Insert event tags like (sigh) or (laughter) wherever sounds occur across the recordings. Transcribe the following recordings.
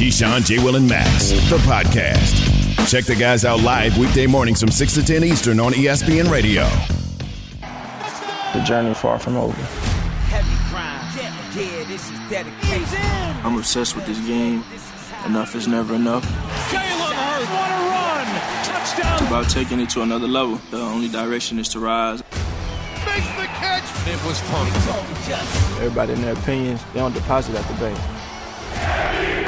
Keyshawn, J. Will, and Max, the podcast. Check the guys out live weekday mornings from 6 to 10 Eastern on ESPN Radio. The journey far from over. I'm obsessed with this game. Enough is never enough. Jalen Hurts, what a run! Touchdown! It's about taking it to another level. The only direction is to rise. Makes the catch! It was perfect. Everybody in their opinions, they don't deposit at the bank.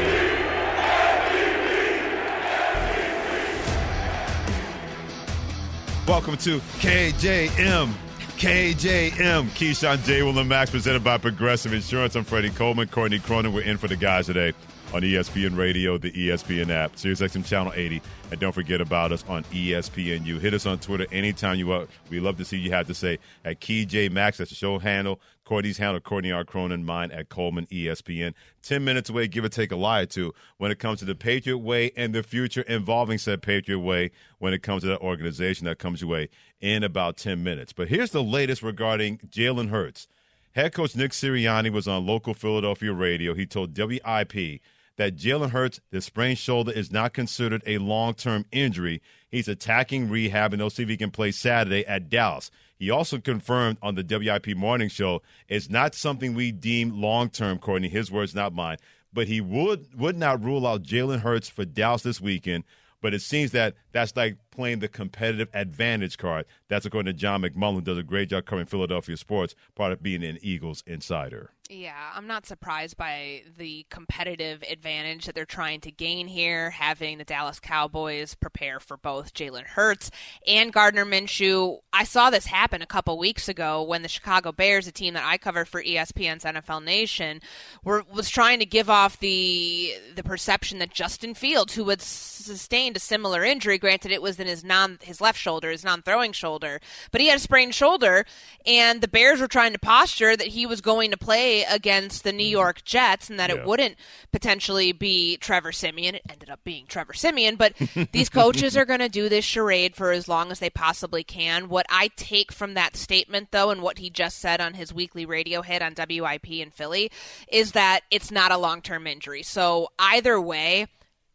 Welcome to KJM. KJM. Keyshawn J. Will and Max presented by Progressive Insurance. I'm Freddie Coleman. Courtney Cronin. We're in for the guys today on ESPN Radio, the ESPN app, SiriusXM Channel 80. And don't forget about us on ESPNU. Hit us on Twitter anytime you want. We love to see you have to say at KeyJ Max. That's the show handle. Courtney's handle, Courtney R. Cronin. Mine at Coleman ESPN. 10 minutes away, give or take a lie or two, when it comes to the Patriot Way and the future involving said Patriot Way when it comes to that organization that comes your way in about 10 minutes. But here's the latest regarding Jalen Hurts. Head coach Nick Sirianni was on local Philadelphia radio. He told WIP that Jalen Hurts, the sprained shoulder, is not considered a long term injury. He's attacking rehab, and they'll see if he can play Saturday at Dallas. He also confirmed on the WIP morning show it's not something we deem long term, Courtney. His words, not mine. But he would would not rule out Jalen Hurts for Dallas this weekend. But it seems that that's like playing the competitive advantage card. That's according to John McMullen, does a great job covering Philadelphia sports, part of being an Eagles insider. Yeah, I'm not surprised by the competitive advantage that they're trying to gain here, having the Dallas Cowboys prepare for both Jalen Hurts and Gardner Minshew. I saw this happen a couple weeks ago when the Chicago Bears, a team that I covered for ESPN's NFL Nation, were was trying to give off the the perception that Justin Fields, who had sustained a similar injury, granted it was in his non his left shoulder, his non-throwing shoulder, but he had a sprained shoulder, and the Bears were trying to posture that he was going to play against the New York Jets and that Yeah. it wouldn't potentially be Trevor Siemian. It ended up being Trevor Siemian, but these coaches are going to do this charade for as long as they possibly can. What I take from that statement, though, and what he just said on his weekly radio hit on WIP in Philly, is that it's not a long term injury. So either way,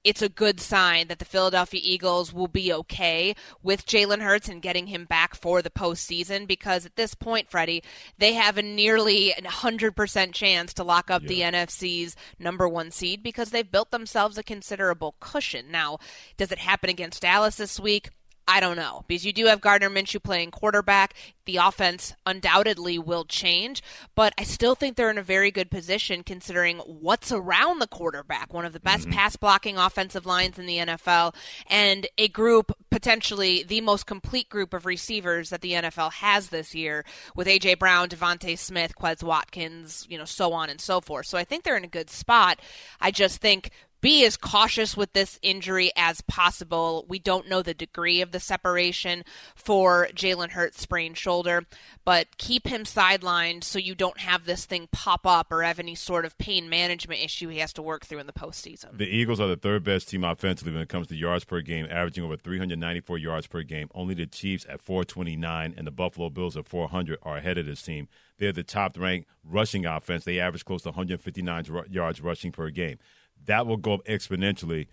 it's a good sign that the Philadelphia Eagles will be okay with Jalen Hurts and getting him back for the postseason because at this point, Freddie, they have a nearly 100% chance to lock up the NFC's number one seed because they've built themselves a considerable cushion. Now, does it happen against Dallas this week? I don't know because you do have Gardner Minshew playing quarterback. The offense undoubtedly will change, but I still think they're in a very good position considering what's around the quarterback. One of the best mm-hmm. pass blocking offensive lines in the NFL, and a group potentially the most complete group of receivers that the NFL has this year with AJ Brown, DeVonta Smith, Quez Watkins, you know, so on and so forth. So I think they're in a good spot. I just think be as cautious with this injury as possible. We don't know the degree of the separation for Jalen Hurts' sprained shoulder, but keep him sidelined so you don't have this thing pop up or have any sort of pain management issue he has to work through in the postseason. The Eagles are the third best team offensively when it comes to yards per game, averaging over 394 yards per game. Only the Chiefs at 429 and the Buffalo Bills at 400 are ahead of this team. They're the top ranked rushing offense. They average close to 159 yards rushing per game. That will go up exponentially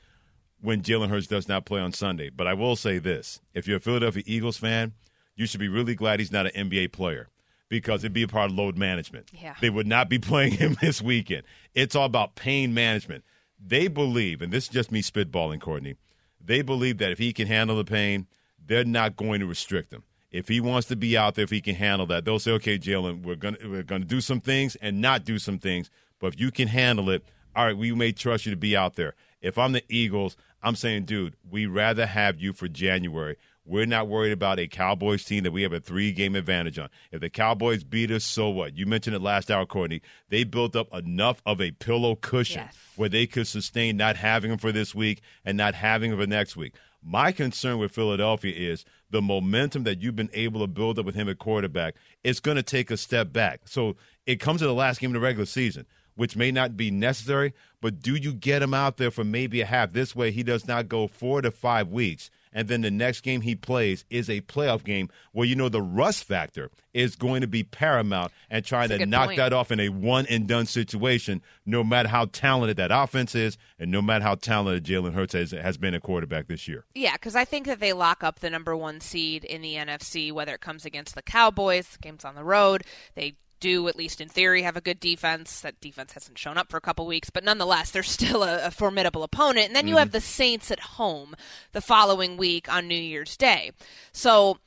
when Jalen Hurts does not play on Sunday. But I will say this if you're a Philadelphia Eagles fan, you should be really glad he's not an NBA player because it'd be a part of load management. Yeah. They would not be (laughs) playing him this weekend. It's all about pain management. They believe, and this is just me spitballing, Courtney, they believe that if he can handle the pain, they're not going to restrict him. If he wants to be out there, if he can handle that, they'll say, "Okay, Jalen, we're gonna we're gonna do some things and not do some things, but if you can handle it, all right, we may trust you to be out there." If I'm the Eagles, I'm saying, dude, we rather have you for January We're not worried about a Cowboys team that we have a three game advantage on. If the Cowboys beat us, so what? You mentioned it last hour, Courtney. They built up enough of a pillow cushion Yes. where they could sustain not having him for this week and not having him for next week. My concern with Philadelphia is the momentum that you've been able to build up with him at quarterback. It's going to take a step back. So it comes to the last game of the regular season, which may not be necessary, but do you get him out there for maybe a half? This way, he does not go four to five weeks. And then the next game he plays is a playoff game where you know the rust factor is going to be paramount and trying That's to knock point. that off in a one and done situation, no matter how talented that offense is and no matter how talented Jalen Hurts has, has been a quarterback this year. Yeah, because I think that they lock up the number one seed in the NFC, whether it comes against the Cowboys, games on the road. They do, at least in theory, have a good defense. That defense hasn't shown up for a couple weeks, but nonetheless, they're (laughs) still a, a formidable opponent. And then you have mhm. the Saints at home the following week on New Year's Day. So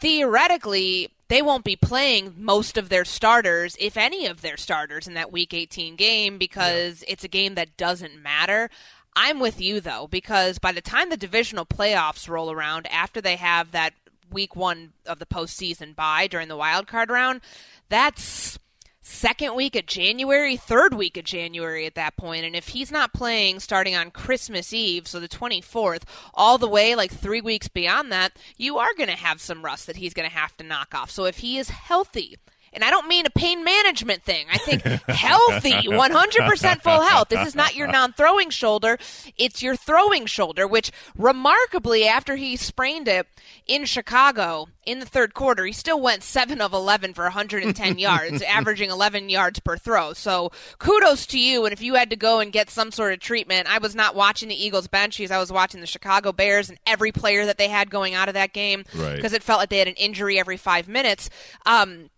theoretically, they won't be playing most of their starters, if any of their starters, in that Week 18 game because it's a game that doesn't matter. I'm with you though, because by the time the divisional playoffs roll around, after they have that week one of the postseason bye during the wild card round, that's second week of January, third week of January at that point. And if he's not playing starting on Christmas Eve, so the 24th, all the way like three weeks beyond that, you are going to have some rust that he's going to have to knock off. So if he is healthy, and I don't mean a pain management thing. I think healthy, 100% full health. This is not your non throwing shoulder, it's your throwing shoulder, which remarkably, after he sprained it in Chicago in the third quarter, he still went 7 of 11 for 110 (laughs) yards, averaging 11 yards per throw. So kudos to you. And if you had to go and get some sort of treatment, I was not watching the Eagles bench because I was watching the Chicago Bears and every player that they had going out of that game Right. because it felt like they had an injury every five minutes. Um,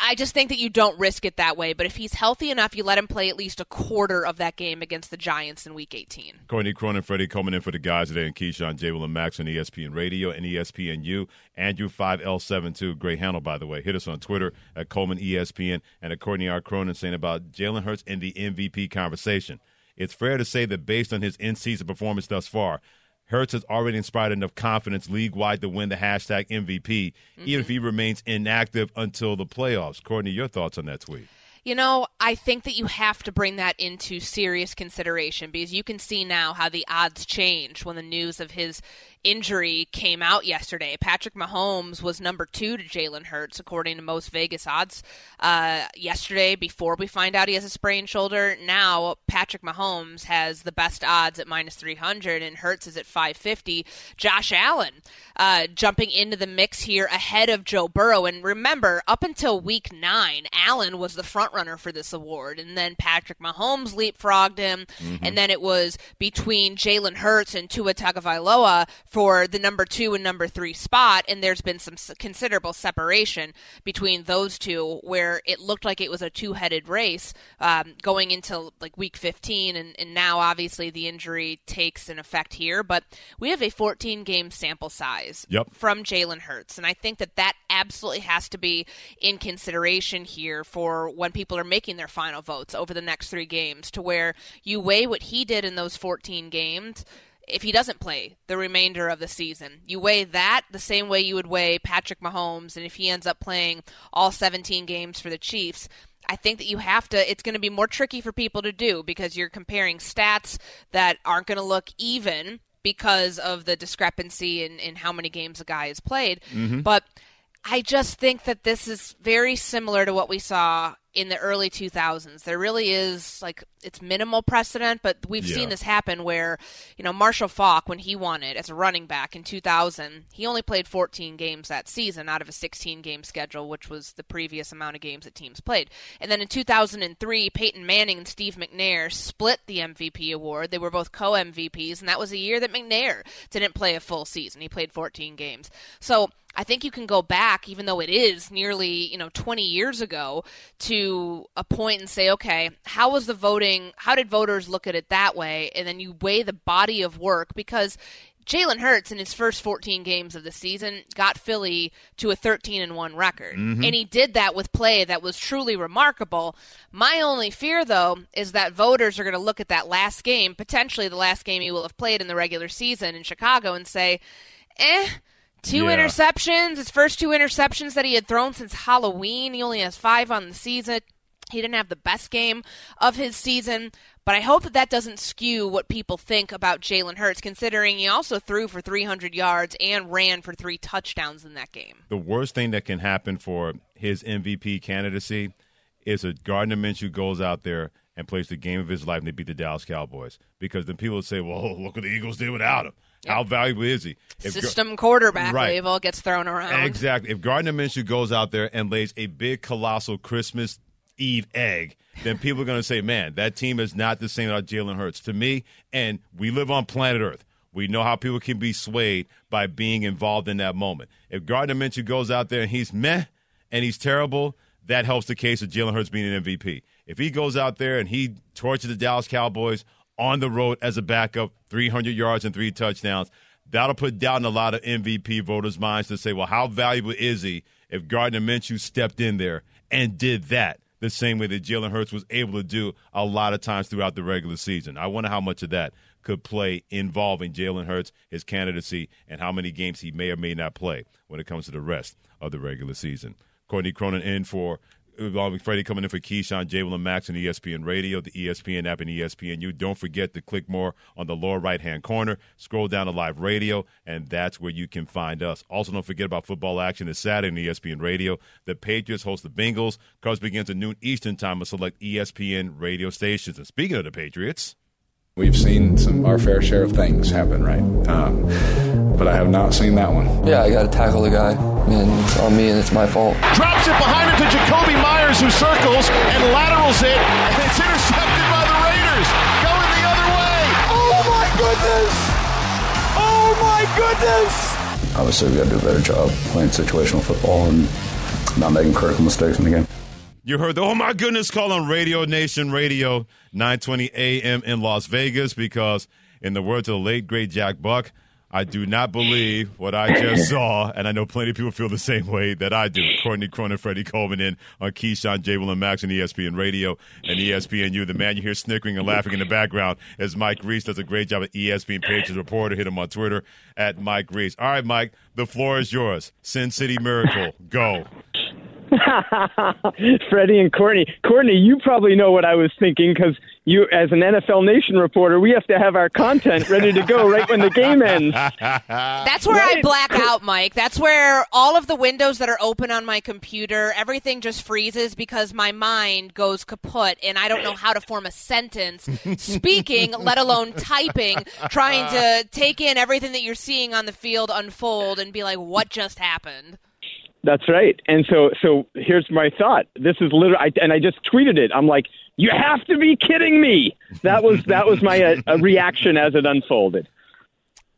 I just think that you don't risk it that way. But if he's healthy enough, you let him play at least a quarter of that game against the Giants in Week 18. Courtney Cronin, Freddie Coleman in for the guys today, and Keyshawn, J. Will, and Max on ESPN Radio and ESPNU. Andrew 5L72, great handle, by the way. Hit us on Twitter at Coleman ESPN and at Courtney R. Cronin saying about Jalen Hurts in the MVP conversation. It's fair to say that based on his in season performance thus far, Hurts has already inspired enough confidence league wide to win the hashtag MVP, even if mm-hmm. he remains inactive until the playoffs. Courtney, your thoughts on that tweet? You know, I think that you have to bring that into serious consideration because you can see now how the odds change when the news of his injury came out yesterday. Patrick Mahomes was number two to Jalen Hurts, according to most Vegas odds, uh, yesterday before we find out he has a sprained shoulder. Now, Patrick Mahomes has the best odds at minus 300, and Hurts is at 550. Josh Allen uh, jumping into the mix here ahead of Joe Burrow. And remember, up until week nine, Allen was the front runner for this award. And then Patrick Mahomes leapfrogged him. And then it was between Jalen Hurts and Tua Tagovailoa for the number two and number three spot. And there's been some considerable separation between those two where it looked like it was a two headed race um, going into like week 15. And, and now, obviously, the injury takes an effect here. But we have a 14 game sample size Yep. from Jalen Hurts. And I think that that absolutely has to be in consideration here for when people are making their final votes over the next three games, to where you weigh what he did in those 14 games. If he doesn't play the remainder of the season, you weigh that the same way you would weigh Patrick Mahomes, and if he ends up playing all 17 games for the Chiefs, I think that you have to, it's going to be more tricky for people to do because you're comparing stats that aren't going to look even because of the discrepancy in, in how many games a guy has played. Mm-hmm. But I just think that this is very similar to what we saw in the early 2000s. There really is like it's minimal precedent, but we've Yeah. seen this happen where, you know, Marshall Faulk when he won it as a running back in 2000, he only played 14 games that season out of a 16 game schedule, which was the previous amount of games that teams played. And then in 2003, Peyton Manning and Steve McNair split the MVP award. They were both co-MVPs, and that was a year that McNair didn't play a full season. He played 14 games. So I think you can go back, even though it is nearly you know 20 years ago, to a point and say, okay, how was the voting? How did voters look at it that way? And then you weigh the body of work because. Jalen Hurts in his first 14 games of the season got Philly to a 13 and 1 record. And he did that with play that was truly remarkable. My only fear though is that voters are going to look at that last game, potentially the last game he will have played in the regular season in Chicago and say, "Eh, Two Yeah. interceptions. His first two interceptions that he had thrown since Halloween. He only has five on the season. He didn't have the best game of his season, but I hope that that doesn't skew what people think about Jalen Hurts, considering he also threw for 300 yards and ran for three touchdowns in that game. The worst thing that can happen for his MVP candidacy is a Gardner Minshew goes out there and plays the game of his life and they beat the Dallas Cowboys. Because then people would say, well, look (laughs) what the Eagles did without him. How valuable is he? If System quarterback Right. label gets thrown around. Exactly. If Gardner Minshew goes out there and lays a big, colossal Christmas Eve egg, then people are going to say, man, that team is not the same without Jalen Hurts. To me, and we live on planet Earth. We know how people can be swayed by being involved in that moment. If Gardner Minshew goes out there and he's meh and he's terrible, that helps the case of Jalen Hurts being an MVP. If he goes out there and he torches the Dallas Cowboys on the road as a backup, 300 yards and three touchdowns, that'll put in a lot of MVP voters' minds to say, well, how valuable is he if Gardner Minshew stepped in there and did that the same way that Jalen Hurts was able to do a lot of times throughout the regular season? I wonder how much of that could play involving Jalen Hurts, his candidacy, and how many games he may or may not play when it comes to the rest of the regular season. Courtney Cronin in for along with Freddie coming in for Keyshawn, Jalen and Max on ESPN Radio, the ESPN app, and ESPNU. Don't forget to click more on the lower right hand corner. Scroll down to live radio, and that's where you can find us. Also, don't forget about football action this Saturday on ESPN Radio. The Patriots host the Bengals. Cards begins at noon Eastern time on select ESPN radio stations. And speaking of the Patriots, We've seen some our fair share of things happen, right? Um, but I have not seen that one. Yeah, I got to tackle the guy, and it's on me, and it's my fault. Drops it behind him to Jakobi Meyers, who circles and laterals it, and it's intercepted by the Raiders. Going the other way. Oh my goodness! Oh my goodness! Obviously, we got to do a better job playing situational football and not making critical mistakes in the game. You heard the oh my goodness call on Radio Nation Radio 920 AM in Las Vegas because in the words of the late great Jack Buck, I do not believe what I just (laughs) saw, and I know plenty of people feel the same way that I do. Courtney Cronin, Freddie Coleman in on Keyshawn, J. Will, and Max on ESPN Radio and ESPNU. The man you hear snickering and laughing in the background is Mike Reiss. Does a great job at ESPN Pages Reporter. Hit him on Twitter at Mike Reiss. All right, Mike, the floor is yours. Sin City Miracle, go. (laughs) Freddie and Courtney. Courtney, you probably know what I was thinking because you, as an NFL Nation reporter, we have to have our content ready to go right when the game ends. (laughs) That's where I black out, Mike. That's where all of the windows that are open on my computer, everything just freezes because my mind goes kaput and I don't know how to form a sentence (laughs) speaking, let alone typing, trying to uh. take in everything that you're seeing on the field unfold and be like, what just happened? That's right. And so, so here's my thought. This is literally, I, and I just tweeted it. I'm like, you have to be kidding me. That was that was my uh, reaction as it unfolded.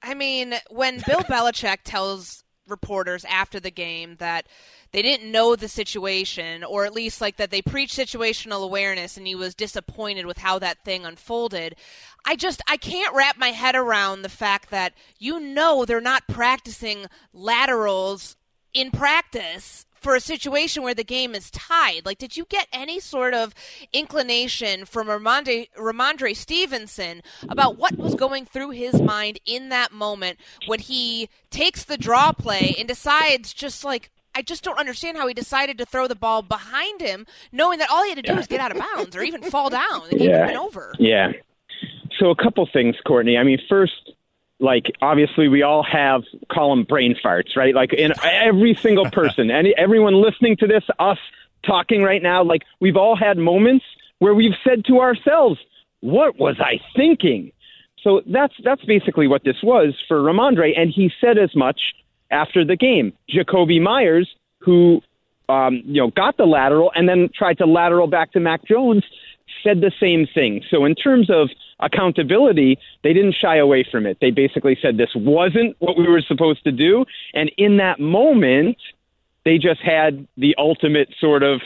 I mean, when Bill Belichick tells reporters after the game that they didn't know the situation, or at least like that they preached situational awareness and he was disappointed with how that thing unfolded, I just I can't wrap my head around the fact that you know they're not practicing laterals in practice for a situation where the game is tied. Like, did you get any sort of inclination from Rhamondre, Rhamondre Stevenson about what was going through his mind in that moment when he takes the draw play and decides just like, I just don't understand how he decided to throw the ball behind him, knowing that all he had to do was get out of bounds or even fall down. The (laughs) game would have been over. Yeah. So a couple things, Courtney. I mean, first, like obviously we all have call them brain farts, right? Like in every single (laughs) person, any everyone listening to this, us talking right now, like we've all had moments where we've said to ourselves, "What was I thinking?" So that's that's basically what this was for Rhamondre, and he said as much after the game. Jakobi Meyers, who um, you know got the lateral and then tried to lateral back to Mac Jones, said the same thing. So in terms of accountability, they didn't shy away from it. They basically said this wasn't what we were supposed to do, and in that moment, they just had the ultimate sort of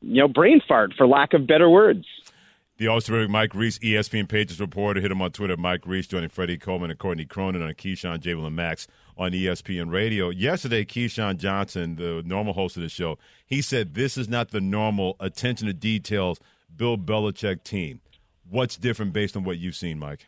you know brain fart, for lack of better words. The All Star Mike Reiss, ESPN Pages reporter. Hit him on Twitter, Mike Reiss, joining Freddie Coleman and Courtney Cronin on Keyshawn, Jable, and Max on ESPN Radio. Yesterday, Keyshawn Johnson, the normal host of the show, he said this is not the normal attention to details Bill Belichick team. What's different based on what you've seen, Mike?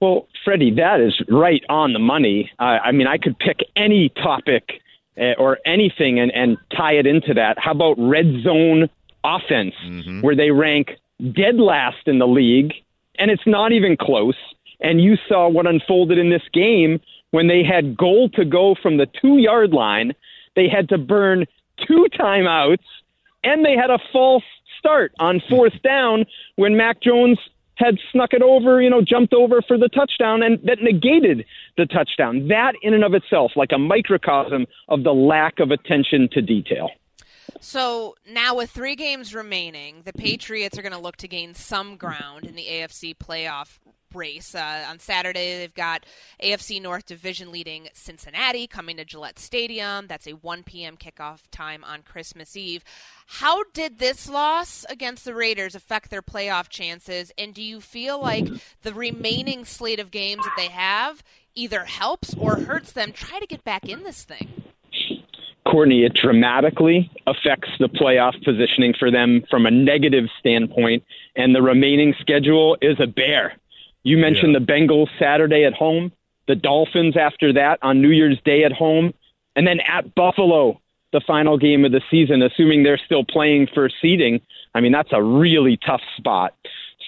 Well, Freddie, that is right on the money. Uh, I mean, I could pick any topic uh, or anything and, and tie it into that. How about red zone offense, mm-hmm. where they rank dead last in the league, and it's not even close. And you saw what unfolded in this game when they had goal to go from the two yard line. They had to burn two timeouts, and they had a false start on fourth down when Mac Jones had snuck it over, you know, jumped over for the touchdown and that negated the touchdown. That in and of itself, like a microcosm of the lack of attention to detail. So now, with three games remaining, the Patriots are going to look to gain some ground in the AFC playoff race. Uh, on Saturday, they've got AFC North Division leading Cincinnati coming to Gillette Stadium. That's a 1 p.m. kickoff time on Christmas Eve. How did this loss against the Raiders affect their playoff chances? And do you feel like the remaining slate of games that they have either helps or hurts them try to get back in this thing? Courtney, it dramatically affects the playoff positioning for them from a negative standpoint, and the remaining schedule is a bear. You mentioned yeah. the Bengals Saturday at home, the Dolphins after that on New Year's Day at home, and then at Buffalo, the final game of the season, assuming they're still playing for seeding. I mean, that's a really tough spot.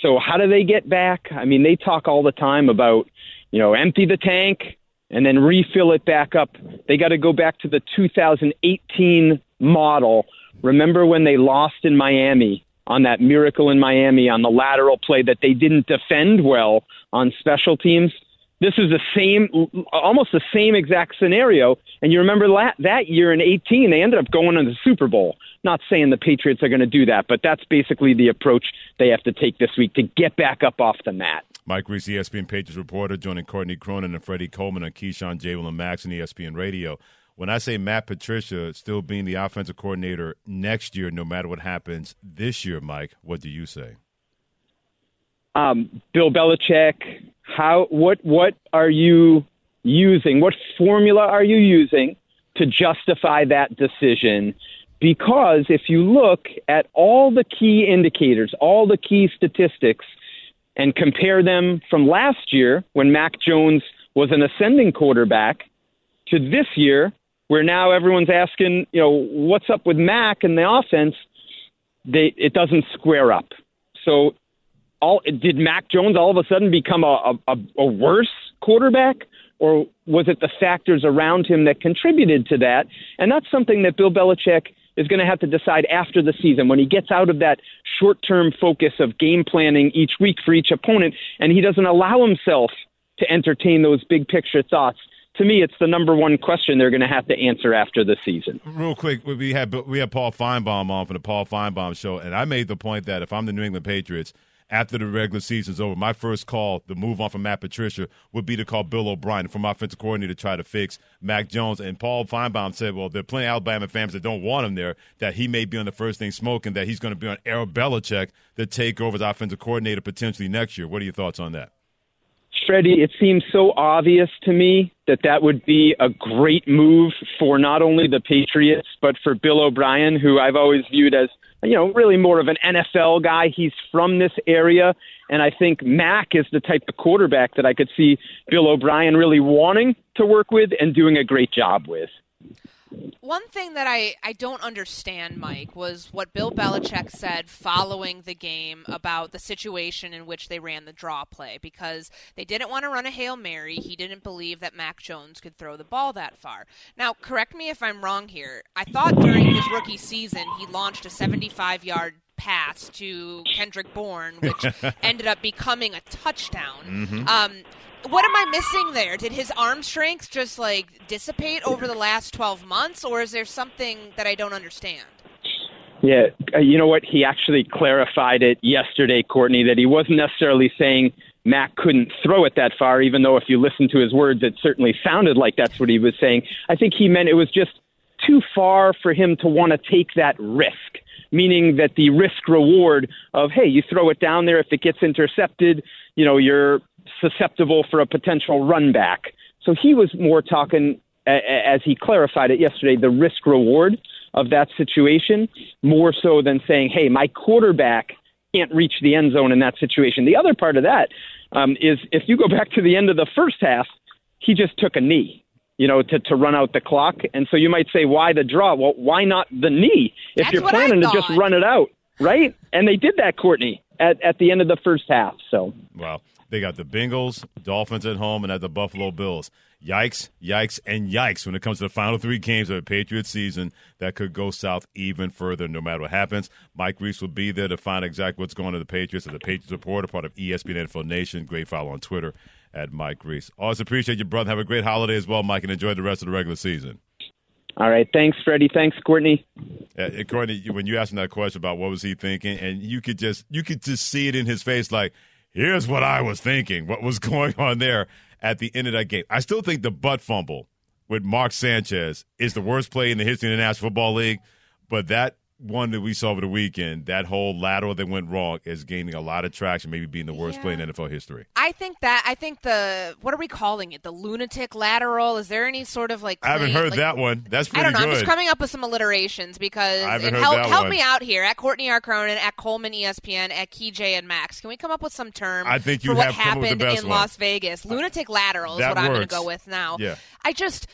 So, how do they get back? I mean, they talk all the time about, you know, empty the tank and then refill it back up. They got to go back to the 2018 model. Remember when they lost in Miami on that miracle in Miami on the lateral play that they didn't defend well on special teams. This is the same, almost the same exact scenario. And you remember that, that year in 18, they ended up going to the Super Bowl. Not saying the Patriots are going to do that, but that's basically the approach they have to take this week to get back up off the mat. Mike Reiss, ESPN Patriots reporter, joining Courtney Cronin and Freddie Coleman on Keyshawn, J. Will, and Max and ESPN Radio when I say Matt Patricia still being the offensive coordinator next year, no matter what happens this year, Mike, what do you say? Um, Bill Belichick, how what what are you using? What formula are you using to justify that decision? Because if you look at all the key indicators, all the key statistics, and compare them from last year when Mac Jones was an ascending quarterback to this year where now everyone's asking, you know, what's up with Mac and the offense? They it doesn't square up. So, all did Mac Jones all of a sudden become a, a, a worse quarterback, or was it the factors around him that contributed to that? And that's something that Bill Belichick is going to have to decide after the season when he gets out of that short term focus of game planning each week for each opponent, and he doesn't allow himself to entertain those big picture thoughts to me, it's the number one question they're going to have to answer after the season. Real quick, we had we had Paul Finebaum on for the Paul Finebaum show, and I made the point that if I'm the New England Patriots, after the regular season's over, my first call, the move on from Matt Patricia, would be to call Bill O'Brien from offensive coordinator to try to fix Mac Jones. And Paul Finebaum said, well, there are plenty of Alabama fans that don't want him there, that he may be on the first thing smoking, that he's going to be on Errol Belichick to take over as offensive coordinator potentially next year. What are your thoughts on that? Freddie, it seems so obvious to me that that would be a great move for not only the Patriots, but for Bill O'Brien, who I've always viewed as, you know, really more of an NFL guy. He's from this area. And I think Mac is the type of quarterback that I could see Bill O'Brien really wanting to work with and doing a great job with. One thing that I, I don't understand, Mike, was what Bill Belichick said following the game about the situation in which they ran the draw play because they didn't want to run a Hail Mary. He didn't believe that Mac Jones could throw the ball that far. Now, correct me if I'm wrong here. I thought during his rookie season he launched a 75 yard pass to Kendrick Bourne, which (laughs) ended up becoming a touchdown. Mm-hmm. Um, what am I missing there? Did his arm strength just like dissipate over the last 12 months, or is there something that I don't understand? Yeah, uh, you know what? He actually clarified it yesterday, Courtney, that he wasn't necessarily saying Mac couldn't throw it that far, even though if you listen to his words, it certainly sounded like that's what he was saying. I think he meant it was just too far for him to want to take that risk meaning that the risk reward of hey you throw it down there if it gets intercepted you know you're susceptible for a potential run back. So he was more talking, as he clarified it yesterday, the risk reward of that situation, more so than saying, hey, my quarterback can't reach the end zone in that situation. The other part of that, um, is if you go (laughs) back to the end of the first half, he just took a knee, you know, to, to run out the clock. And so you might say, why the draw? Well, why not the knee if That's you're planning to just run it out, right? And they did that, Courtney, at, at the end of the first half. So Well, they got the Bengals, Dolphins at home, and at the Buffalo Bills. Yikes, yikes, and yikes when it comes to the final three games of the Patriots season that could go south even further no matter what happens. Mike Reiss will be there to find exactly what's going on to the Patriots as a Patriots reporter, part of ESPN NFL Nation. Great follow on Twitter at Mike Reiss. Always appreciate you, brother. Have a great holiday as well, Mike, and enjoy the rest of the regular season. All right. Thanks, Freddie. Thanks, Courtney. Uh, Courtney, when you asked him that question about what was he thinking, and you could just you could just see it in his face, like, here's what I was thinking, what was (laughs) going on there at the end of that game. I still think the butt fumble with Mark Sanchez is the worst play in the history of the National Football League, but that one that we saw over the weekend, that whole lateral that went wrong, is gaining a lot of traction, maybe being the worst play in NFL history. I think that I think the what are we calling it? The lunatic lateral. Is there any sort of like? I haven't heard like- that one. That's I don't know. good. I'm just coming up with some alliterations because I haven't and heard help help me out here at Courtney R. Cronin, at Coleman ESPN, at Key J and Max. Can we come up with some term I think you for what have come up with happened in one. Las Vegas? Lunatic lateral is That what I'm going to works. go with now. Yeah. I just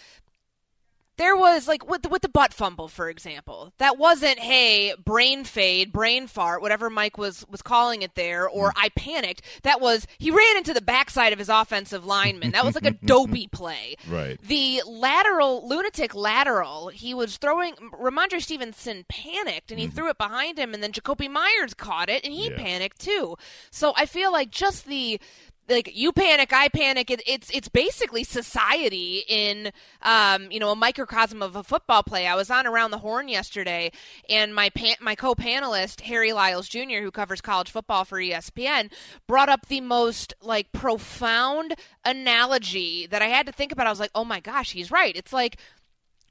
there was like with the, with the butt fumble, for example. That wasn't hey brain fade, brain fart, whatever Mike was was calling it there, or mm. I panicked. That was he ran into the backside of his offensive lineman. That was like a (laughs) dopey play. Right. The lateral, lunatic lateral, he was throwing. Rhamondre Stevenson panicked and he mm-hmm. threw it behind him, and then Jakobi Meyers caught it and he Yeah. panicked too. So I feel like just the. Like you panic, I panic. It, it's it's basically society in um, you know a microcosm of a football play. I was on around the horn yesterday, and my pan- my co-panelist Harry Lyles Jr., who covers college football for ESPN, brought up the most like profound analogy that I had to think about. I was like, oh my gosh, he's right. It's like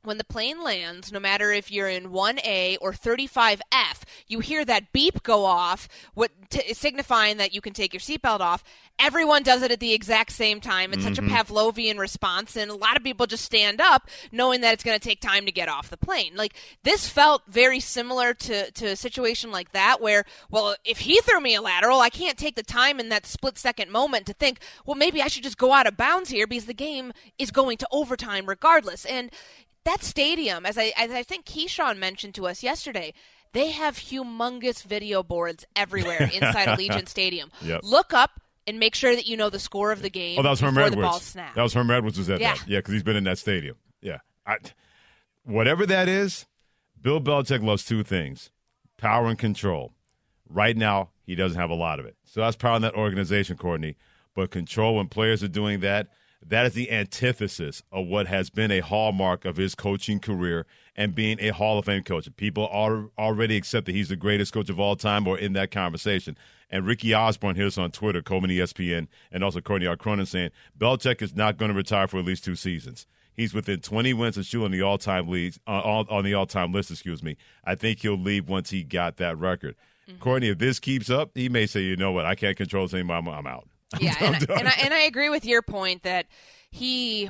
when the plane lands, no matter if you're in 1A or 35F, you hear that beep go off, what t- signifying that you can take your seatbelt off. Everyone does it at the exact same time. It's such a mm-hmm. Pavlovian response, and a lot of people just stand up knowing that it's going to take time to get off the plane. Like this felt very similar to to a situation like that, where well, if he threw me a lateral, I can't take the time in that split second moment to think, well, maybe I should just go out of bounds here because the game is going to overtime regardless, and that stadium, as I as I think Keyshawn mentioned to us yesterday, they have humongous video boards everywhere (laughs) inside Allegiant Stadium. Yep. Look up and make sure that you know the score of the game Oh, that was Herm Edwards. the ball snaps. That was Herm Edwards was at Yeah. that. Yeah, because he's been in that stadium. Yeah. I, whatever that is, Bill Belichick loves two things power and control. Right now, he doesn't have a lot of it. So that's power in that organization, Courtney. But control, when players are doing that, that is the antithesis of what has been a hallmark of his coaching career and being a Hall of Fame coach. People are already accept that he's the greatest coach of all time or in that conversation. And Ricky Osborne hit us on Twitter, Coleman ESPN, and also Courtney R. Cronin saying Belichick is not going to retire for at least two seasons. He's within 20 wins of Shula on the all-time leads uh, all, on the all-time list. Excuse me. I think he'll leave once he got that record. Courtney, if this keeps up, he may say, you know what, I can't control this anymore. I'm, I'm out. (laughs) Yeah, and, done. and, I, and I agree with your point that he,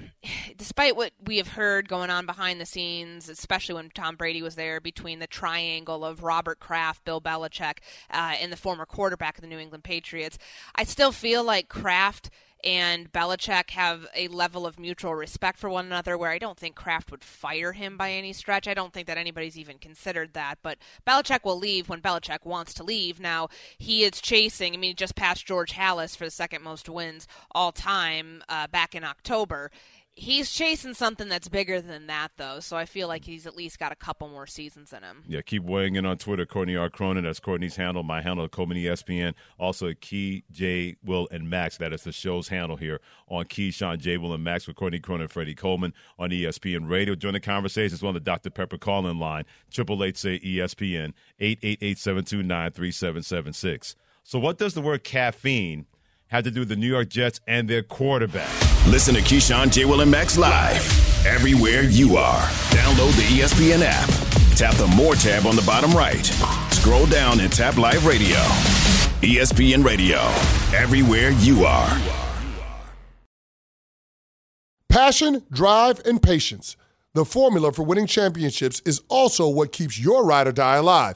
despite what we have heard going on behind the scenes, especially when Tom Brady was there, between the triangle of Robert Kraft, Bill Belichick, uh, and the former quarterback of the New England Patriots, I still feel like Kraft and Belichick have a level of mutual respect for one another where I don't think Kraft would fire him by any stretch. I don't think that anybody's even considered that. But Belichick will leave when Belichick wants to leave. Now, he is chasing, I mean, he just passed George Halas for the second most wins all time uh, back in October. He's chasing something that's bigger than that, though, so I feel like he's at least got a couple more seasons in him. Yeah, keep weighing in on Twitter, Courtney R. Cronin. That's Courtney's handle. My handle, Coleman ESPN. Also, Key, J, Will, and Max. That is the show's handle here on Key, Sean, J, Will, and Max with Courtney Cronin and Freddie Coleman on ESPN Radio. Join the conversation well on the Dr. Pepper call-in line, 888-SAY-ESPN, 888-729-3776. So what does the word caffeine have to do with the New York Jets and their quarterback? Listen to Keyshawn, J. Will, and Max live everywhere you are. Download the ESPN app. Tap the More tab on the bottom right. Scroll down and tap Live Radio. ESPN Radio, everywhere you are. Passion, drive, and patience. The formula for winning championships is also what keeps your ride or die alive.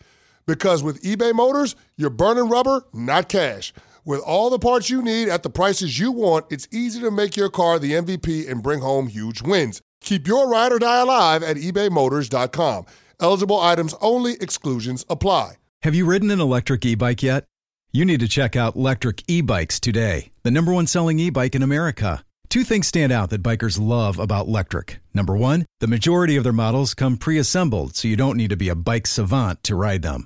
Because with eBay Motors, you're burning rubber, not cash. With all the parts you need at the prices you want, it's easy to make your car the MVP and bring home huge wins. Keep your ride or die alive at ebaymotors.com. Eligible items only, exclusions apply. Have you ridden an electric e bike yet? You need to check out Lectric E Bikes today, the number one selling e bike in America. Two things stand out that bikers love about Lectric. Number one, the majority of their models come pre assembled, so you don't need to be a bike savant to ride them.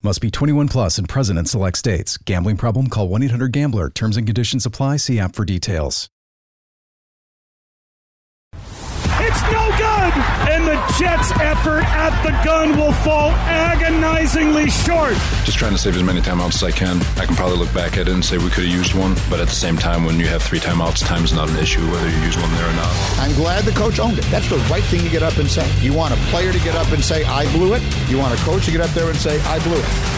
Must be 21 plus and present in select states. Gambling problem? Call 1 800 GAMBLER. Terms and conditions apply. See app for details. It's no good! And the Jets' effort at the gun will fall agonizingly short. Just trying to save as many timeouts as I can. I can probably look back at it and say we could have used one, but at the same time, when you have three timeouts, time's not an issue whether you use one there or not. I'm glad the coach owned it. That's the right thing to get up and say. You want a player to get up and say, I blew it. You want a coach to get up there and say, I blew it.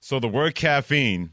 So the word caffeine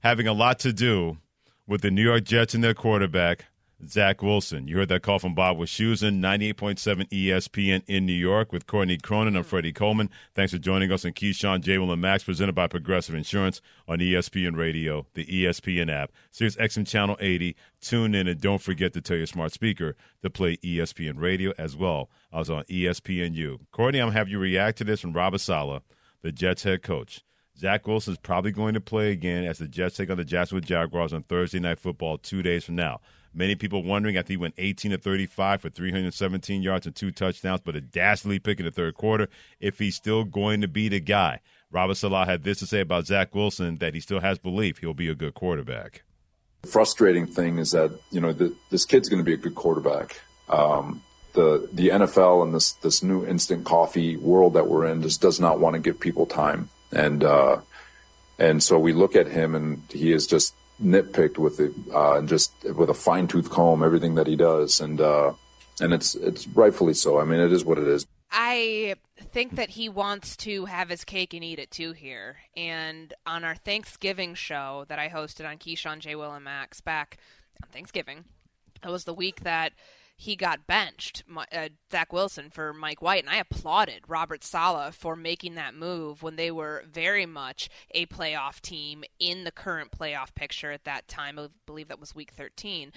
having a lot to do with the New York Jets and their quarterback, Zach Wilson. You heard that call from Bob Wischusen, 98.7 ESPN in New York with Courtney Cronin. I'm Freddie Coleman. Thanks for joining us on Keyshawn, J. Will, and Max, presented by Progressive Insurance on ESPN Radio, the ESPN app, Sirius XM Channel 80. Tune in and don't forget to tell your smart speaker to play ESPN Radio as well. I was on ESPNU. Courtney, I'm going to have you react to this from Robert Saleh, the Jets head coach. Zach Wilson is probably going to play again as the Jets take on the Jacksonville Jaguars on Thursday Night Football two days from now. Many people wondering after he went 18 to 35 for 317 yards and two touchdowns, but a dastardly pick in the third quarter, if he's still going to be the guy. Robert Saleh had this to say about Zach Wilson that he still has belief he'll be a good quarterback. The frustrating thing is that you know the, this kid's going to be a good quarterback. Um, the the NFL and this this new instant coffee world that we're in just does not want to give people time, and uh, and so we look at him and he is just nitpicked with the uh, and just with a fine tooth comb everything that he does, and uh, and it's it's rightfully so. I mean, it is what it is. I think that he wants to have his cake and eat it too here. And on our Thanksgiving show that I hosted on Keyshawn J. Will and Max back on Thanksgiving, it was the week that he got benched, uh, Zach Wilson for Mike White, and I applauded Robert Saleh for making that move when they were very much a playoff team in the current playoff picture at that time. I believe that was Week 13.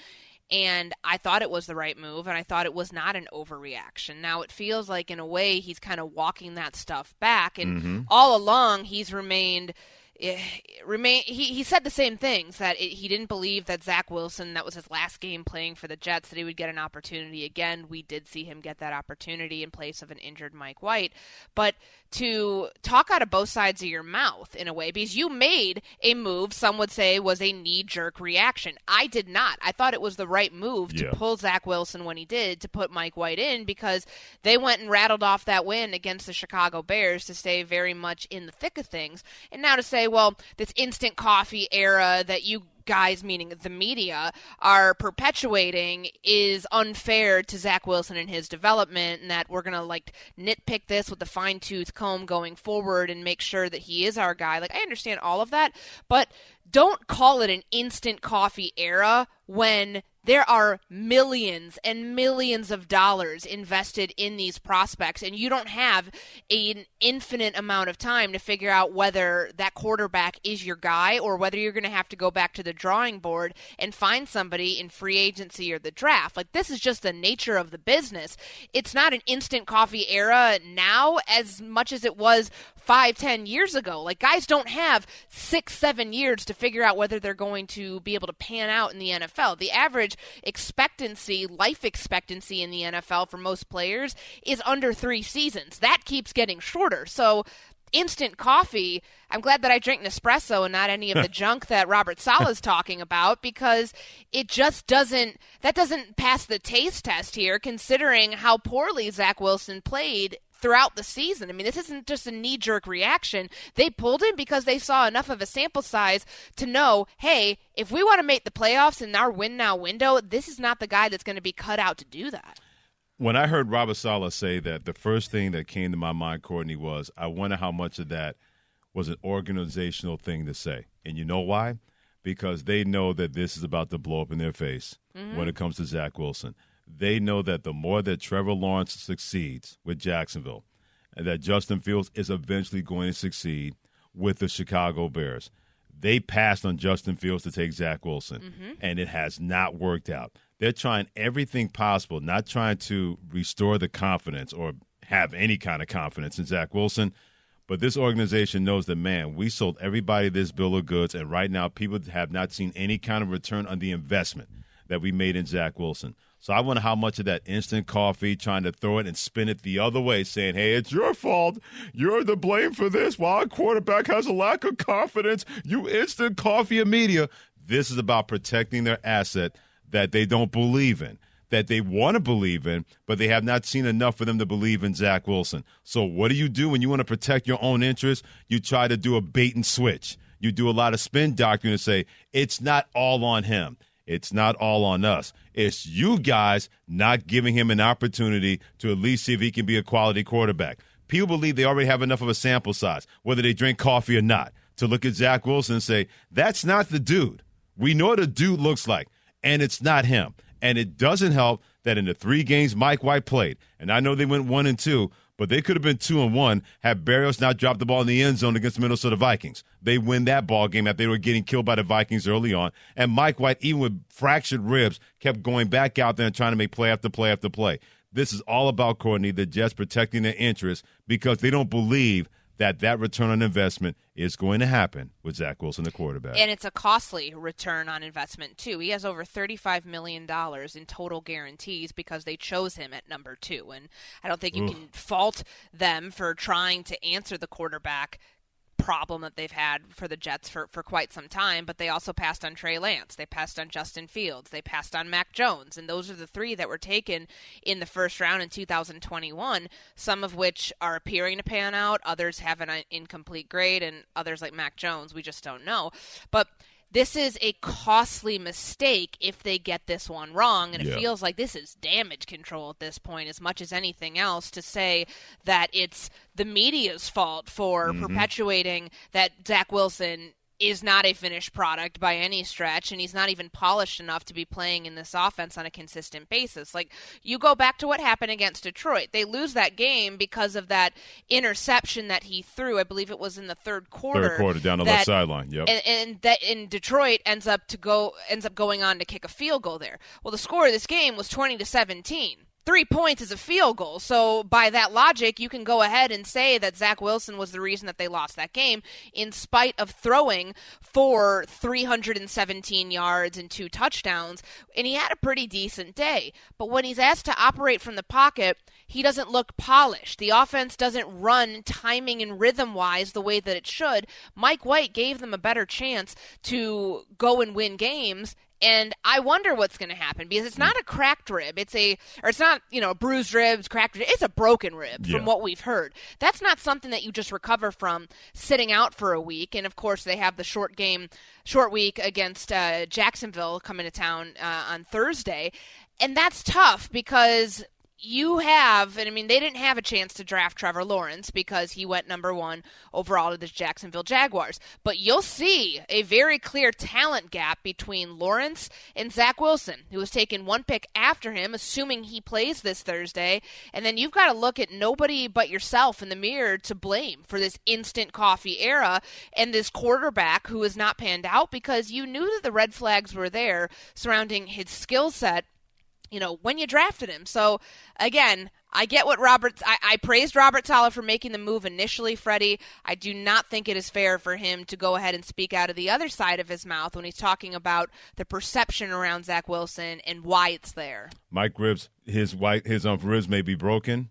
And I thought it was the right move, and I thought it was not an overreaction. Now it feels like, in a way, he's kind of walking that stuff back, and mm-hmm. all along he's remained it, remain he, he said the same things that it, he didn't believe that Zach Wilson that was his last game playing for the Jets that he would get an opportunity again. We did see him get that opportunity in place of an injured Mike White. But to talk out of both sides of your mouth in a way because you made a move some would say was a knee jerk reaction. I did not. I thought it was the right move to yeah. pull Zach Wilson when he did to put Mike White in because they went and rattled off that win against the Chicago Bears to stay very much in the thick of things. And now to say well, this instant coffee era that you guys, meaning the media, are perpetuating is unfair to Zach Wilson and his development, and that we're going to like nitpick this with the fine tooth comb going forward and make sure that he is our guy. Like, I understand all of that, but don't call it an instant coffee era when there are millions and millions of dollars invested in these prospects, and you don't have an infinite amount of time to figure out whether that quarterback is your guy or whether you're going to have to go back to the drawing board and find somebody in free agency or the draft. Like, this is just the nature of the business. It's not an instant coffee era now as much as it was five, ten years ago. Like, guys don't have six, seven years to figure out whether they're going to be able to pan out in the NFL. The average expectancy, life expectancy in the NFL for most players is under three seasons. That keeps getting shorter. So, instant coffee, I'm glad that I drink Nespresso and not any of the (laughs) junk that Robert Saleh is talking about because it just doesn't that doesn't pass the taste test here considering how poorly Zach Wilson played throughout the season. I mean, this isn't just a knee jerk reaction. They pulled him because they saw enough of a sample size to know, hey, if we want to make the playoffs in our win now window, this is not the guy that's going to be cut out to do that. When I heard Robert Saleh say that, the first thing that came to my mind, Courtney, was I wonder how much of that was an organizational thing to say. And you know why? Because they know that this is about to blow up in their face mm-hmm. when it comes to Zach Wilson they know that the more that Trevor Lawrence succeeds with Jacksonville, and that Justin Fields is eventually going to succeed with the Chicago Bears. They passed on Justin Fields to take Zach Wilson, mm-hmm. and it has not worked out. They're trying everything possible, not trying to restore the confidence or have any kind of confidence in Zach Wilson. But this organization knows that, man, we sold everybody this bill of goods, and right now people have not seen any kind of return on the investment that we made in Zach Wilson. So I wonder how much of that instant coffee, trying to throw it and spin it the other way, saying, hey, it's your fault. You're the blame for this. While a quarterback has a lack of confidence, you instant coffee media. This is about protecting their asset that they don't believe in, that they want to believe in, but they have not seen enough for them to believe in Zach Wilson. So what do you do when you want to protect your own interests? You try to do a bait and switch. You do a lot of spin doctrine and say, it's not all on him. It's not all on us. It's you guys not giving him an opportunity to at least see if he can be a quality quarterback. People believe they already have enough of a sample size, whether they drink coffee or not, to look at Zach Wilson and say, that's not the dude. We know what a dude looks like, and it's not him. And it doesn't help that in the three games Mike White played, and I know they went one and two, but they could have been two and one had Berrios not dropped the ball in the end zone against the Minnesota Vikings. They win that ball game after they were getting killed by the Vikings early on. And Mike White, even with fractured ribs, kept going back out there and trying to make play after play after play. This is all about Courtney, the Jets protecting their interests because they don't believe that that return on investment is going to happen with Zach Wilson, the quarterback. And it's a costly return on investment, too. He has over $35 million in total guarantees because they chose him at number two. And I don't think you can fault them for trying to answer the quarterback problem that they've had for the Jets for, for quite some time, but they also passed on Trey Lance. They passed on Justin Fields. They passed on Mac Jones. And those are the three that were taken in the first round in 2021, some of which are appearing to pan out. Others have an uh, incomplete grade, and others, like Mac Jones, we just don't know. But this is a costly mistake if they get this one wrong. And it yeah. feels like this is damage control at this point, as much as anything else, to say that it's the media's fault for mm-hmm. perpetuating that Zach Wilson is not a finished product by any stretch, and he's not even polished enough to be playing in this offense on a consistent basis. Like, you go back to what happened against Detroit. They lose that game because of that interception that he threw. I believe it was in the third quarter. Third quarter down the left sideline. Yep. And, and that in Detroit ends up to go ends up going on to kick a field goal there. Well, the score of this game was twenty to seventeen three points is a field goal. So by that logic, you can go ahead and say that Zach Wilson was the reason that they lost that game, in spite of throwing for 317 yards and two touchdowns. And he had a pretty decent day. But when he's asked to operate from the pocket, he doesn't look polished. The offense doesn't run timing and rhythm wise the way that it should. Mike White gave them a better chance to go and win games And I wonder what's going to happen because it's not a cracked rib. It's a, or it's not, you know, bruised ribs, cracked rib. It's a broken rib Yeah. from what we've heard. That's not something that you just recover from sitting out for a week. And of course, they have the short game, short week against uh, Jacksonville coming to town uh, on Thursday. And that's tough because you have, and I mean, they didn't have a chance to draft Trevor Lawrence because he went number one overall to the Jacksonville Jaguars. But you'll see a very clear talent gap between Lawrence and Zach Wilson, who was taken one pick after him, assuming he plays this Thursday. And then you've got to look at nobody but yourself in the mirror to blame for this instant coffee era and this quarterback who has not panned out because you knew that the red flags were there surrounding his skill set you know, when you drafted him. So again, I get what Roberts. I, I praised Robert Saleh for making the move initially, Freddie. I do not think it is fair for him to go ahead and speak out of the other side of his mouth when he's talking about the perception around Zach Wilson and why it's there. Mike ribs his white his um, ribs may be broken.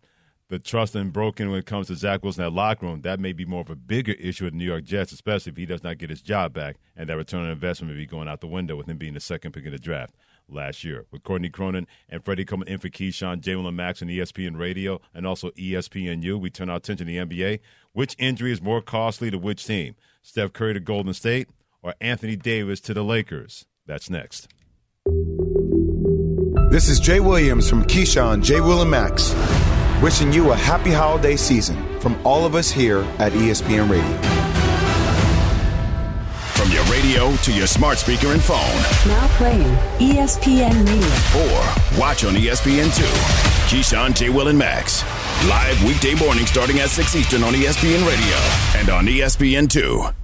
The trust and broken when it comes to Zach Wilson that locker room. That may be more of a bigger issue with New York Jets, especially if he does not get his job back, and that return on investment may be going out the window with him being the second pick in the draft last year. With Courtney Cronin and Freddie coming in for Keyshawn, Jalen Max E ESPN Radio and also ESPNU, we turn our attention to the NBA. Which injury is more costly to which team? Steph Curry to Golden State or Anthony Davis to the Lakers? That's next. This is Jay Williams from Keyshawn, J. Will and Max, wishing you a happy holiday season from all of us here at ESPN Radio. Radio to your smart speaker and phone, Now playing ESPN Radio. or watch on E ESPN2. Keyshawn, J. Will, and Max. Live weekday morning starting at 6 Eastern on ESPN Radio and on E ESPN2.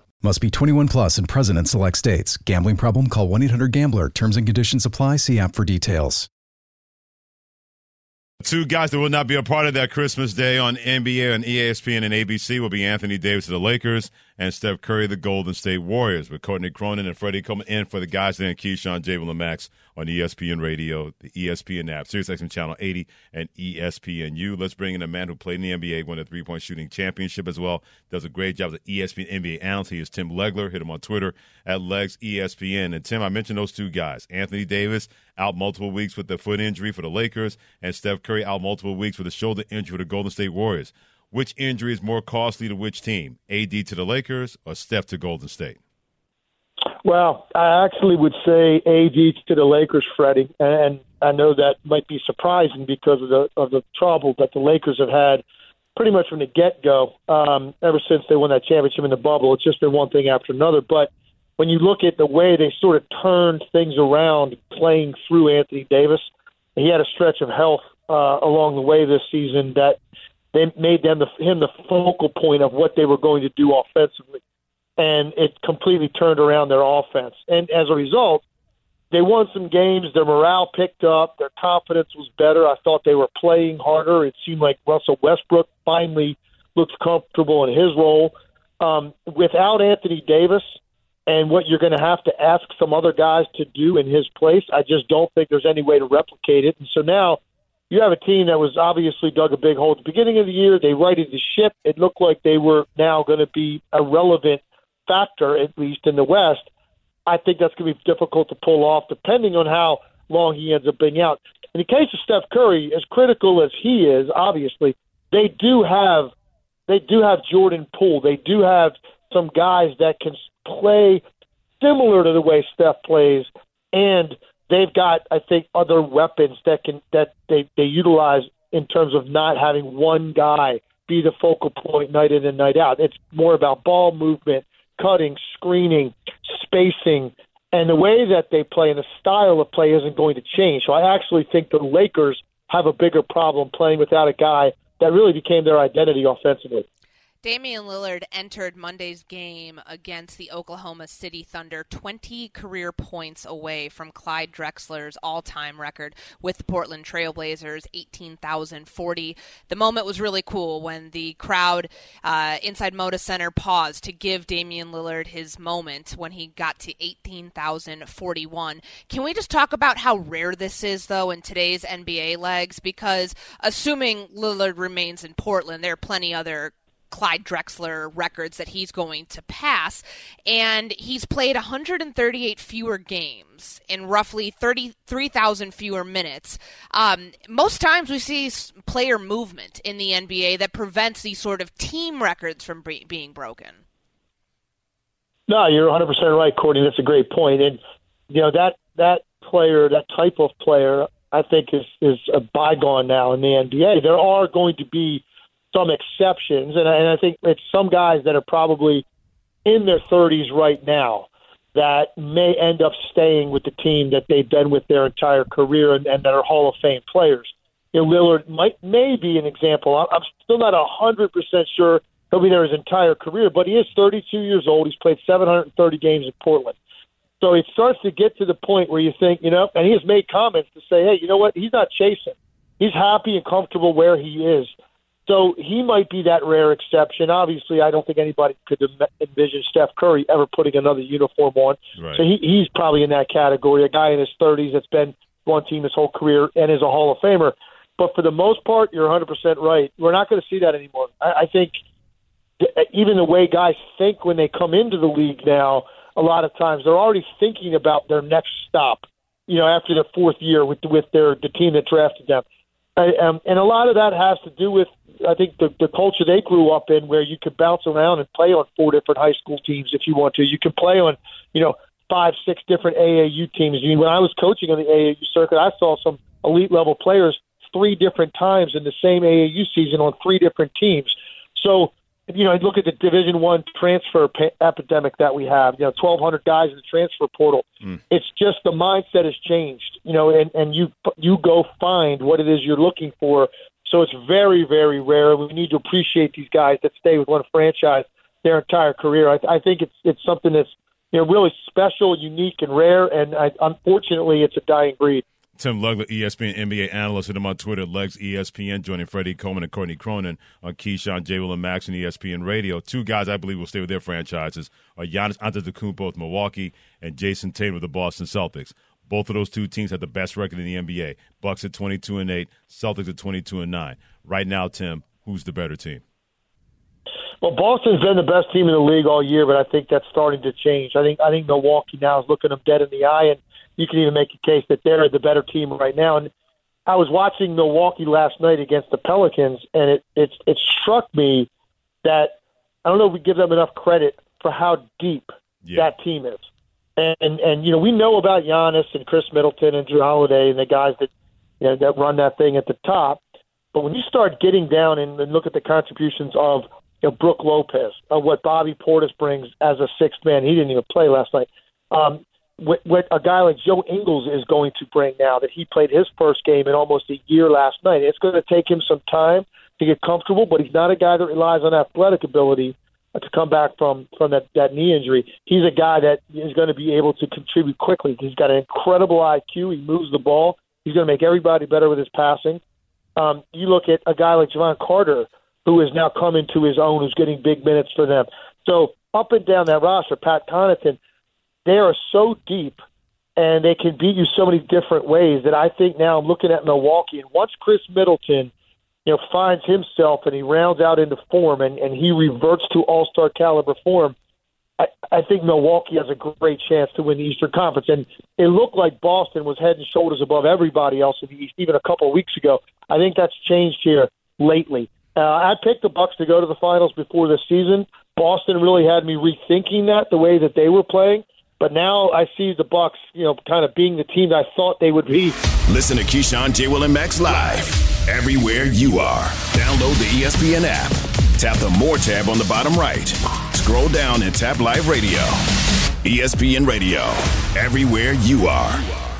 Must be 21 plus and present in select states. Gambling problem? Call 1 800 Gambler. Terms and conditions apply. See app for details. Two guys that will not be a part of that Christmas Day on NBA and ESPN and ABC will be Anthony Davis of the Lakers and Steph Curry, the Golden State Warriors, with Courtney Cronin and Freddie coming in for the guys there, Keyshawn, J. and Max on ESPN Radio, the ESPN app, SiriusXM Channel 80, and ESPNU. Let's bring in a man who played in the NBA, won a three-point shooting championship as well, does a great job as an ESPN NBA analyst. He is Tim Legler. Hit him on Twitter at Legs ESPN. And Tim, I mentioned those two guys, Anthony Davis out multiple weeks with the foot injury for the Lakers, and Steph Curry out multiple weeks with a shoulder injury for the Golden State Warriors. Which injury is more costly to which team? AD to the Lakers or Steph to Golden State? Well, I actually would say AD to the Lakers, Freddie, and I know that might be surprising because of the of the trouble that the Lakers have had pretty much from the get go. Um, ever since they won that championship in the bubble, it's just been one thing after another. But when you look at the way they sort of turned things around, playing through Anthony Davis, he had a stretch of health uh, along the way this season that they made them the, him the focal point of what they were going to do offensively and it completely turned around their offense. And as a result, they won some games. Their morale picked up. Their confidence was better. I thought they were playing harder. It seemed like Russell Westbrook finally looked comfortable in his role. Um, without Anthony Davis and what you're going to have to ask some other guys to do in his place, I just don't think there's any way to replicate it. And so now you have a team that was obviously dug a big hole at the beginning of the year. They righted the ship. It looked like they were now going to be a relevant factor, at least in the West. I think that's going to be difficult to pull off, depending on how long he ends up being out. In the case of Steph Curry, as critical as he is, obviously, they do have they do have Jordan Poole. They do have some guys that can play similar to the way Steph plays, and they've got I think other weapons that can that they they utilize in terms of not having one guy be the focal point night in and night out. It's more about ball movement, cutting, screening, spacing, and the way that they play and the style of play isn't going to change. So I actually think the Lakers have a bigger problem playing without a guy that really became their identity offensively. Damian Lillard entered Monday's game against the Oklahoma City Thunder 20 career points away from Clyde Drexler's all time record with the Portland Trailblazers, 18,040. The moment was really cool when the crowd uh, inside Moda Center paused to give Damian Lillard his moment when he got to 18,041. Can we just talk about how rare this is, though, in today's NBA legs? Because assuming Lillard remains in Portland, there are plenty other Clyde Drexler records that he's going to pass. And he's played 138 fewer games in roughly 33,000 fewer minutes. Um, most times we see player movement in the NBA that prevents these sort of team records from be- being broken. No, you're 100% right, Courtney. That's a great point. And, you know, that, that player, that type of player, I think is, is a bygone now in the NBA. There are going to be some exceptions, and, and I think it's some guys that are probably in their 30s right now that may end up staying with the team that they've been with their entire career and, and that are Hall of Fame players. You know, Lillard might may be an example. I'm still not a hundred percent sure he'll be there his entire career, but he is 32 years old. He's played 730 games in Portland. So it starts to get to the point where you think, you know, and he has made comments to say, hey, you know what? He's not chasing. He's happy and comfortable where he is. So he might be that rare exception. Obviously, I don't think anybody could envision Steph Curry ever putting another uniform on. Right. So he, he's probably in that category, a guy in his 30s that's been one team his whole career and is a Hall of Famer. But for the most part, you're 100% right. We're not going to see that anymore. I, I think even the way guys think when they come into the league now, a lot of times they're already thinking about their next stop. You know, after the fourth year with with their the team that drafted them, I, um, and a lot of that has to do with I think the the culture they grew up in, where you could bounce around and play on four different high school teams if you want to. You can play on, you know, five, six different AAU teams. I mean, when I was coaching on the AAU circuit, I saw some elite level players three different times in the same AAU season on three different teams. So, you know, look at the Division One transfer pa- epidemic that we have. You know, twelve hundred guys in the transfer portal. Mm. It's just the mindset has changed. You know, and and you you go find what it is you're looking for so it's very, very rare. We need to appreciate these guys that stay with one franchise their entire career. I, I think it's it's something that's you know really special, unique, and rare. And I, unfortunately, it's a dying breed. Tim Legler, ESPN NBA analyst, hit him on Twitter, Legs ESPN, joining Freddie Coleman and Courtney Cronin on Keyshawn, J. Will, and Max and ESPN Radio. Two guys I believe will stay with their franchises are Giannis Antetokounmpo with Milwaukee and Jayson Tatum with the Boston Celtics. Both of those two teams have the best record in the NBA. Bucks at 22 and 8, Celtics at 22 and 9. Right now, Tim, who's the better team? Well, Boston's been the best team in the league all year, but I think that's starting to change. I think I think Milwaukee now is looking them dead in the eye, and you can even make a case that they're the better team right now. And I was watching Milwaukee last night against the Pelicans, and it it it struck me that I don't know if we give them enough credit for how deep yeah. that team is. And and you know we know about Giannis and Khris Middleton and Jrue Holiday and the guys that you know that run that thing at the top. But when you start getting down and, and look at the contributions of you know, Brook Lopez, of what Bobby Portis brings as a sixth man, he didn't even play last night. Um, what, what a guy like Joe Ingles is going to bring now that he played his first game in almost a year last night. It's going to take him some time to get comfortable, but he's not a guy that relies on athletic ability to come back from from that that knee injury. He's a guy that is going to be able to contribute quickly. He's got an incredible IQ. He moves the ball. He's going to make everybody better with his passing. Um, you look at a guy like Jevon Carter, who is now coming to his own, who's getting big minutes for them. So up and down that roster, Pat Connaughton, they are so deep and they can beat you so many different ways that I think now I'm looking at Milwaukee, and once Khris Middleton, you know, finds himself and he rounds out into form and, and he reverts to All Star caliber form, I, I think Milwaukee has a great chance to win the Eastern Conference. And it looked like Boston was head and shoulders above everybody else in the East even a couple of weeks ago. I think that's changed here lately. Uh, I picked the Bucks to go to the finals before this season. Boston really had me rethinking that the way that they were playing. But now I see the Bucks, you know, kind of being the team that I thought they would be. Listen to Keyshawn, J. Will, and Max live everywhere you are. Download the ESPN app. Tap the More tab on the bottom right. Scroll down and tap Live Radio. ESPN Radio, everywhere you are.